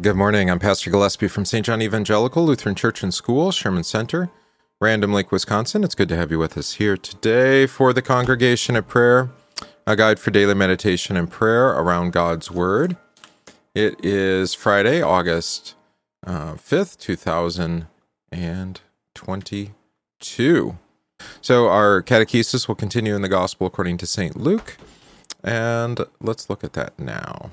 Good morning. I'm Pastor Gillespie from St. John Evangelical Lutheran Church and School, Sherman Center, Random Lake, Wisconsin. It's good to have you with us here today for the Congregation at Prayer, a guide for daily meditation and prayer around God's Word. It is Friday, August uh, 5th, 2022. So, our catechesis will continue in the Gospel according to St. Luke, and let's look at that now.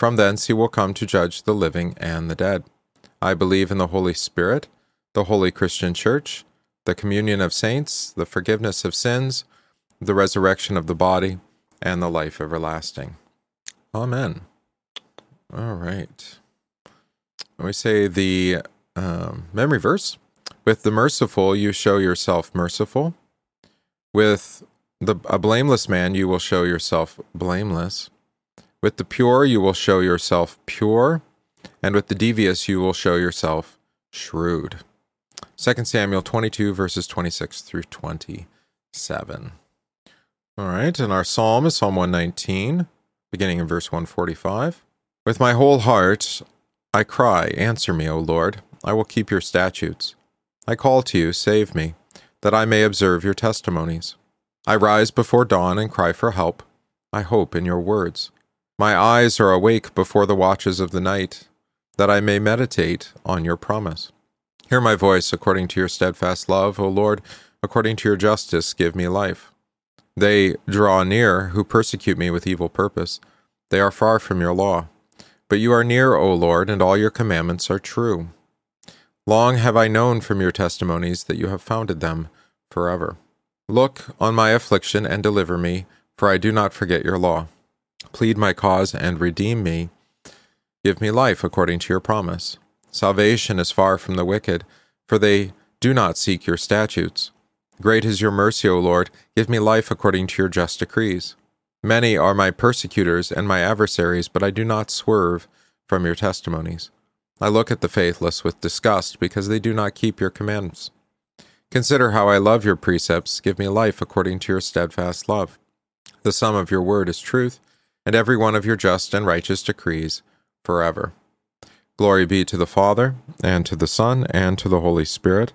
From thence he will come to judge the living and the dead. I believe in the Holy Spirit, the holy Christian Church, the communion of saints, the forgiveness of sins, the resurrection of the body, and the life everlasting. Amen. All right. We say the um, memory verse With the merciful, you show yourself merciful. With the, a blameless man, you will show yourself blameless. With the pure you will show yourself pure, and with the devious you will show yourself shrewd. 2 Samuel 22, verses 26 through 27. All right, and our psalm is Psalm 119, beginning in verse 145. With my whole heart I cry, Answer me, O Lord. I will keep your statutes. I call to you, Save me, that I may observe your testimonies. I rise before dawn and cry for help. I hope in your words. My eyes are awake before the watches of the night, that I may meditate on your promise. Hear my voice according to your steadfast love, O Lord, according to your justice, give me life. They draw near who persecute me with evil purpose. They are far from your law. But you are near, O Lord, and all your commandments are true. Long have I known from your testimonies that you have founded them forever. Look on my affliction and deliver me, for I do not forget your law. Plead my cause and redeem me. Give me life according to your promise. Salvation is far from the wicked, for they do not seek your statutes. Great is your mercy, O Lord. Give me life according to your just decrees. Many are my persecutors and my adversaries, but I do not swerve from your testimonies. I look at the faithless with disgust because they do not keep your commandments. Consider how I love your precepts. Give me life according to your steadfast love. The sum of your word is truth and every one of your just and righteous decrees forever. Glory be to the Father, and to the Son, and to the Holy Spirit,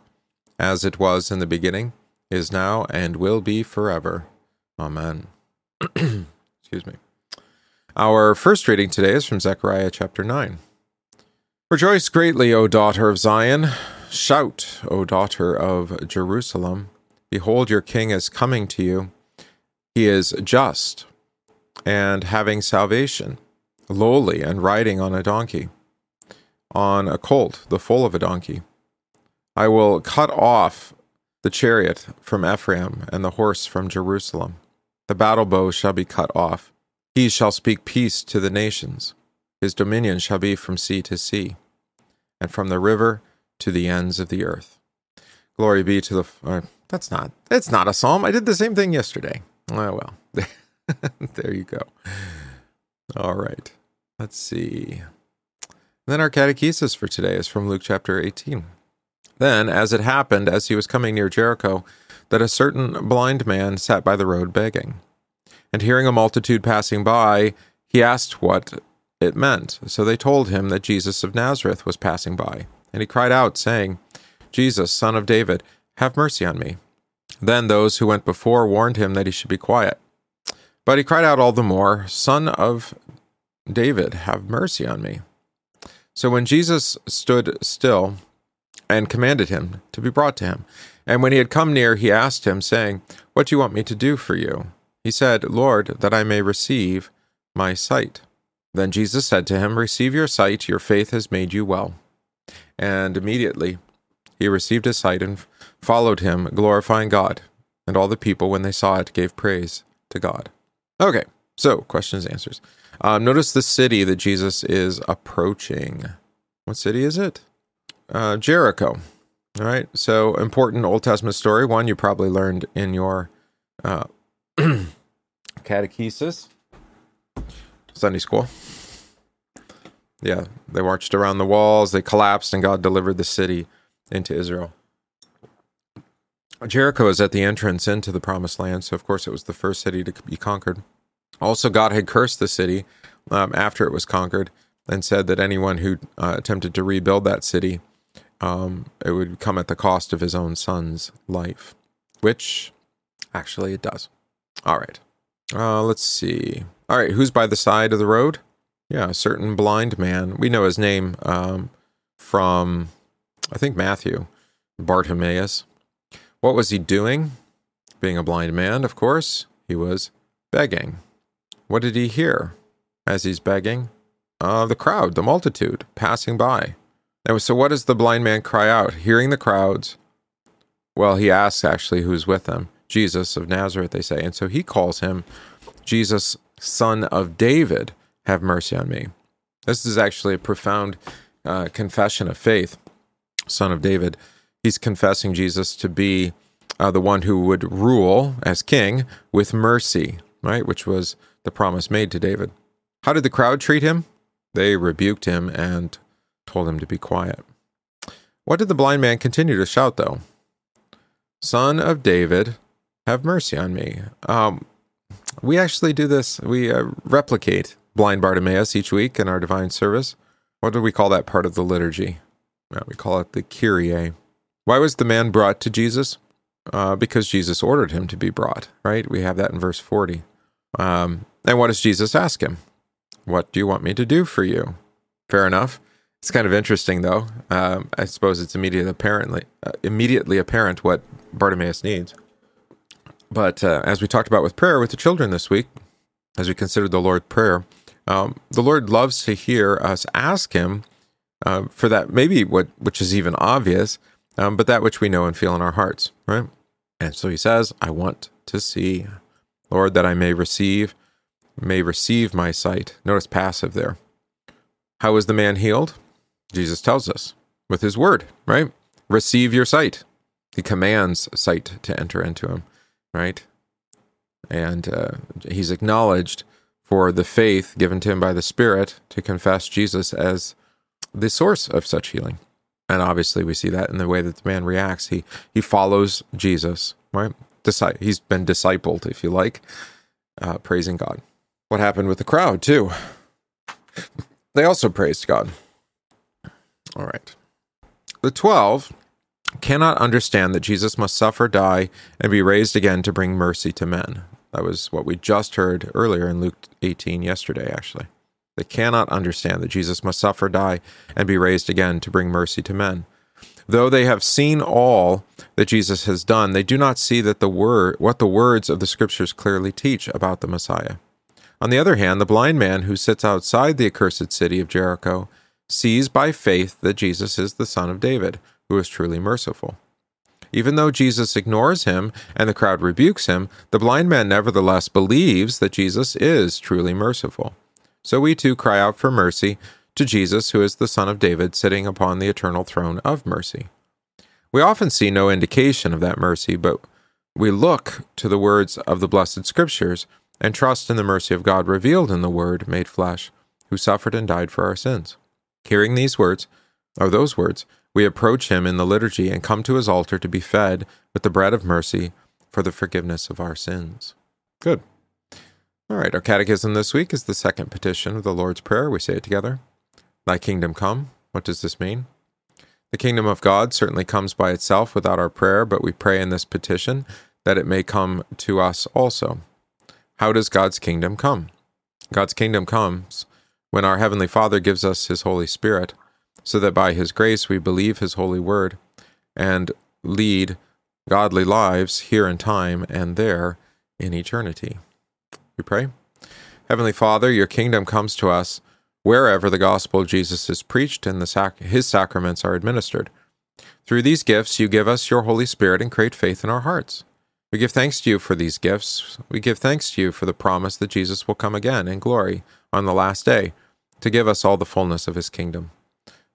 as it was in the beginning, is now, and will be forever. Amen. Excuse me. Our first reading today is from Zechariah chapter 9. Rejoice greatly, O daughter of Zion. Shout, O daughter of Jerusalem. Behold, your king is coming to you. He is just and having salvation, lowly and riding on a donkey, on a colt, the foal of a donkey. I will cut off the chariot from Ephraim and the horse from Jerusalem. The battle bow shall be cut off. He shall speak peace to the nations. His dominion shall be from sea to sea, and from the river to the ends of the earth. Glory be to the. Uh, that's not. That's not a psalm. I did the same thing yesterday. Oh well. there you go. All right. Let's see. then our catechesis for today is from Luke chapter 18. Then, as it happened, as he was coming near Jericho, that a certain blind man sat by the road begging. And hearing a multitude passing by, he asked what it meant. So they told him that Jesus of Nazareth was passing by. And he cried out, saying, Jesus, son of David, have mercy on me. Then those who went before warned him that he should be quiet. But he cried out all the more, Son of David, have mercy on me. So when Jesus stood still and commanded him to be brought to him, and when he had come near, he asked him, saying, What do you want me to do for you? He said, Lord, that I may receive my sight. Then Jesus said to him, Receive your sight, your faith has made you well. And immediately he received his sight and followed him, glorifying God. And all the people, when they saw it, gave praise to God. Okay, so questions, answers. Um, notice the city that Jesus is approaching. What city is it? Uh, Jericho. All right. So, important Old Testament story. One you probably learned in your uh, catechesis, Sunday school. Yeah, they marched around the walls, they collapsed, and God delivered the city into Israel. Jericho is at the entrance into the promised land, so of course it was the first city to be conquered. Also, God had cursed the city um, after it was conquered and said that anyone who uh, attempted to rebuild that city, um, it would come at the cost of his own son's life, which actually it does. All right. Uh, let's see. All right, who's by the side of the road? Yeah, a certain blind man. We know his name um, from, I think, Matthew, Bartimaeus. What was he doing? Being a blind man, of course, he was begging. What did he hear as he's begging? Uh, the crowd, the multitude passing by. And so, what does the blind man cry out? Hearing the crowds, well, he asks actually who's with him. Jesus of Nazareth, they say. And so he calls him Jesus, son of David, have mercy on me. This is actually a profound uh, confession of faith. Son of David, he's confessing Jesus to be uh, the one who would rule as king with mercy, right? Which was the promise made to David. How did the crowd treat him? They rebuked him and told him to be quiet. What did the blind man continue to shout, though? Son of David, have mercy on me. Um, we actually do this, we uh, replicate blind Bartimaeus each week in our divine service. What do we call that part of the liturgy? We call it the Kyrie. Why was the man brought to Jesus? Uh, because Jesus ordered him to be brought, right? We have that in verse 40. Um, and what does Jesus ask him? What do you want me to do for you? Fair enough. It's kind of interesting, though. Um, I suppose it's immediately apparently uh, immediately apparent what Bartimaeus needs. But uh, as we talked about with prayer with the children this week, as we considered the Lord's Prayer, um, the Lord loves to hear us ask Him uh, for that, maybe what which is even obvious, um, but that which we know and feel in our hearts, right? And so He says, "I want to see, Lord, that I may receive, may receive my sight." Notice passive there. How was the man healed? Jesus tells us with His word, right? Receive your sight. He commands sight to enter into him, right? And uh, he's acknowledged for the faith given to him by the Spirit to confess Jesus as the source of such healing. And obviously, we see that in the way that the man reacts. He he follows Jesus, right? He's been discipled, if you like, uh, praising God. What happened with the crowd too? They also praised God. All right. The twelve cannot understand that Jesus must suffer, die, and be raised again to bring mercy to men. That was what we just heard earlier in Luke 18 yesterday, actually. They cannot understand that Jesus must suffer, die, and be raised again to bring mercy to men. Though they have seen all that Jesus has done, they do not see that the word what the words of the scriptures clearly teach about the Messiah. On the other hand, the blind man who sits outside the accursed city of Jericho sees by faith that Jesus is the son of David, who is truly merciful. Even though Jesus ignores him and the crowd rebukes him, the blind man nevertheless believes that Jesus is truly merciful. So we too cry out for mercy to Jesus, who is the Son of David, sitting upon the eternal throne of mercy. We often see no indication of that mercy, but we look to the words of the blessed Scriptures and trust in the mercy of God revealed in the Word made flesh, who suffered and died for our sins. Hearing these words, or those words, we approach him in the liturgy and come to his altar to be fed with the bread of mercy for the forgiveness of our sins. Good. All right, our catechism this week is the second petition of the Lord's Prayer. We say it together Thy kingdom come. What does this mean? The kingdom of God certainly comes by itself without our prayer, but we pray in this petition that it may come to us also. How does God's kingdom come? God's kingdom comes when our Heavenly Father gives us His Holy Spirit so that by his grace we believe his holy word and lead godly lives here in time and there in eternity. We pray. Heavenly Father, your kingdom comes to us wherever the gospel of Jesus is preached and sac- his sacraments are administered. Through these gifts, you give us your Holy Spirit and create faith in our hearts. We give thanks to you for these gifts. We give thanks to you for the promise that Jesus will come again in glory on the last day to give us all the fullness of his kingdom.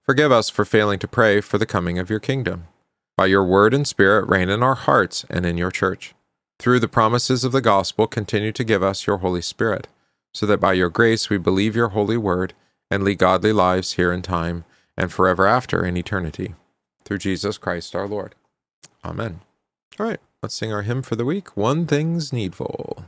Forgive us for failing to pray for the coming of your kingdom. By your word and spirit, reign in our hearts and in your church. Through the promises of the gospel, continue to give us your Holy Spirit, so that by your grace we believe your holy word and lead godly lives here in time and forever after in eternity. Through Jesus Christ our Lord. Amen. All right, let's sing our hymn for the week One Thing's Needful.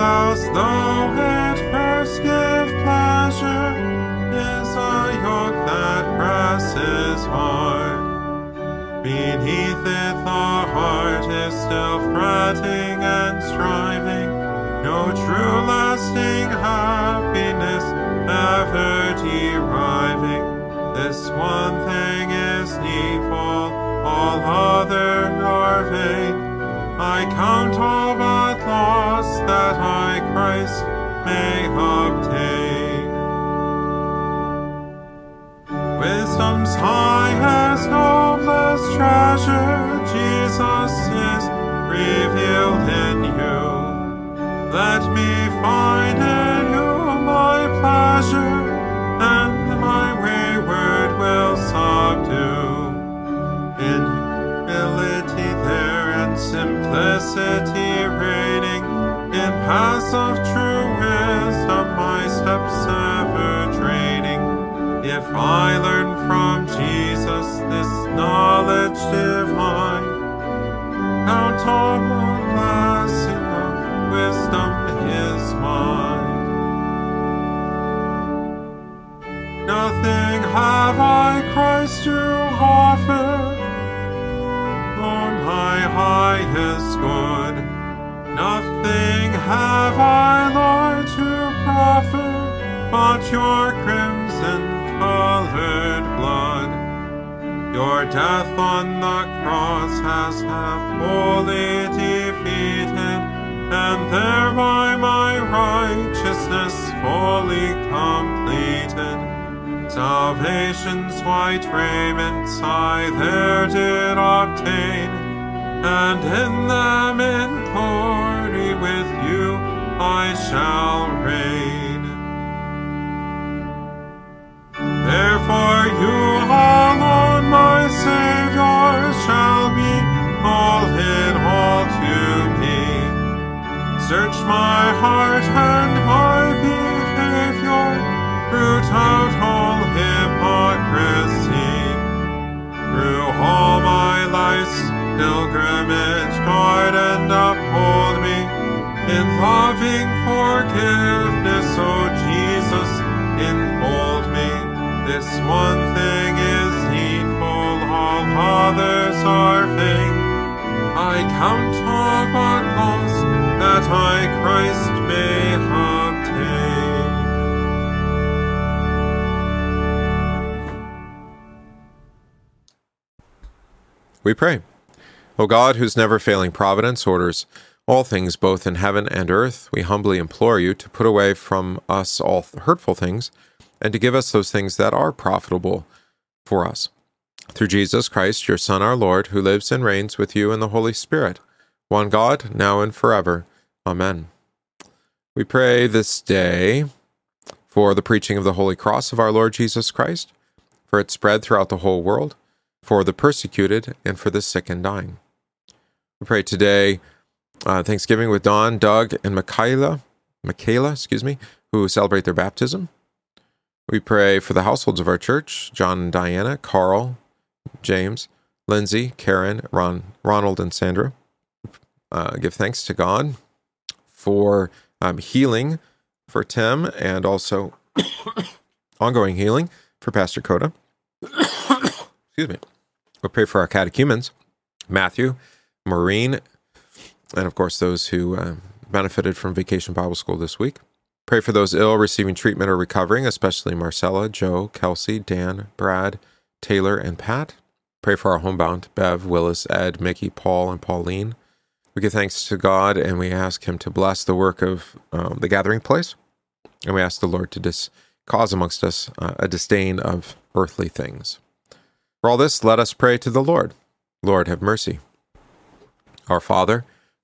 Else, though it first give pleasure, is a yoke that presses hard. Beneath it, the heart is still fretting and striving. No true lasting happiness ever deriving. This one thing is needful, all other are vain. I count all but loss that I Christ may obtain. Wisdom's highest, noblest treasure, Jesus is revealed in you. Let me find in you my pleasure, and my wayward will subdue. In humility there and simplicity paths of true wisdom my steps ever training. If I learn from Jesus this knowledge divine, count all the blessing of wisdom is mine. Nothing have I, Christ, to offer, on my highest good. Have I, Lord, to proffer, but your crimson colored blood. Your death on the cross has half wholly defeated, and thereby my righteousness fully completed. Salvation's white raiments I there did obtain, and in them in with you I shall reign. Therefore you alone, my Savior, shall be all in all to me. Search my heart forgiveness, O Jesus, enfold me. This one thing is needful, all others are vain. I count all but loss that I Christ may obtain. We pray. O God, whose never failing providence orders all things both in heaven and earth, we humbly implore you to put away from us all hurtful things and to give us those things that are profitable for us. Through Jesus Christ, your Son, our Lord, who lives and reigns with you in the Holy Spirit, one God, now and forever. Amen. We pray this day for the preaching of the Holy Cross of our Lord Jesus Christ, for its spread throughout the whole world, for the persecuted, and for the sick and dying. We pray today uh, Thanksgiving with Don, Doug, and Michaela, Michaela, excuse me, who celebrate their baptism. We pray for the households of our church, John and Diana, Carl, James, Lindsay, Karen, Ron, Ronald, and Sandra. uh, give thanks to God for um, healing for Tim and also ongoing healing for Pastor Coda. Excuse me. We'll pray for our catechumens, Matthew, Maureen, and of course those who uh, benefited from Vacation Bible School this week. Pray for those ill receiving treatment or recovering, especially Marcella, Joe, Kelsey, Dan, Brad, Taylor, and Pat. Pray for our homebound, Bev, Willis, Ed, Mickey, Paul, and Pauline. We give thanks to God and we ask Him to bless the work of um, the gathering place. And we ask the Lord to dis- cause amongst us uh, a disdain of earthly things. For all this, let us pray to the Lord. Lord, have mercy. Our Father,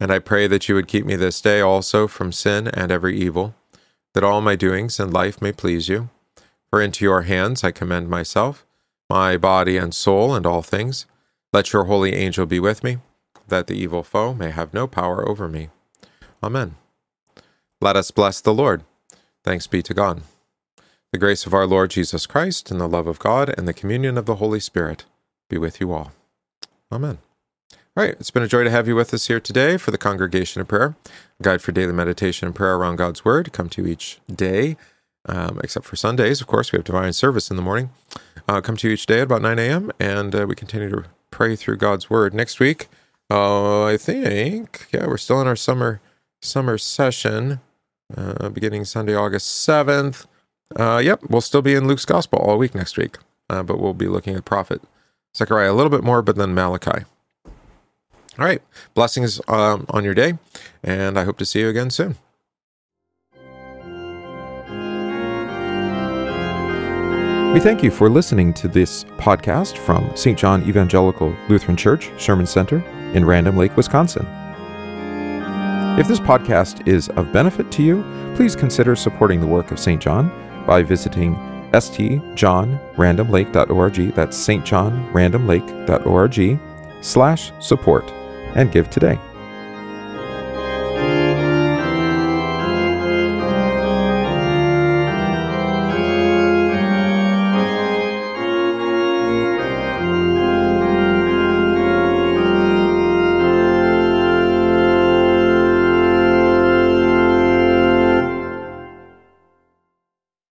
And I pray that you would keep me this day also from sin and every evil, that all my doings and life may please you. For into your hands I commend myself, my body and soul, and all things. Let your holy angel be with me, that the evil foe may have no power over me. Amen. Let us bless the Lord. Thanks be to God. The grace of our Lord Jesus Christ, and the love of God, and the communion of the Holy Spirit be with you all. Amen. All right, it's been a joy to have you with us here today for the Congregation of Prayer, guide for daily meditation and prayer around God's Word. Come to you each day, um, except for Sundays. Of course, we have divine service in the morning. Uh, come to you each day at about 9 a.m., and uh, we continue to pray through God's Word. Next week, uh, I think, yeah, we're still in our summer summer session, uh, beginning Sunday, August 7th. Uh, yep, we'll still be in Luke's Gospel all week next week, uh, but we'll be looking at Prophet Zechariah a little bit more, but then Malachi. All right. Blessings um, on your day, and I hope to see you again soon. We thank you for listening to this podcast from St. John Evangelical Lutheran Church, Sherman Center in Random Lake, Wisconsin. If this podcast is of benefit to you, please consider supporting the work of St. John by visiting stjohnrandomlake.org. That's stjohnrandomlake.org slash support and give today.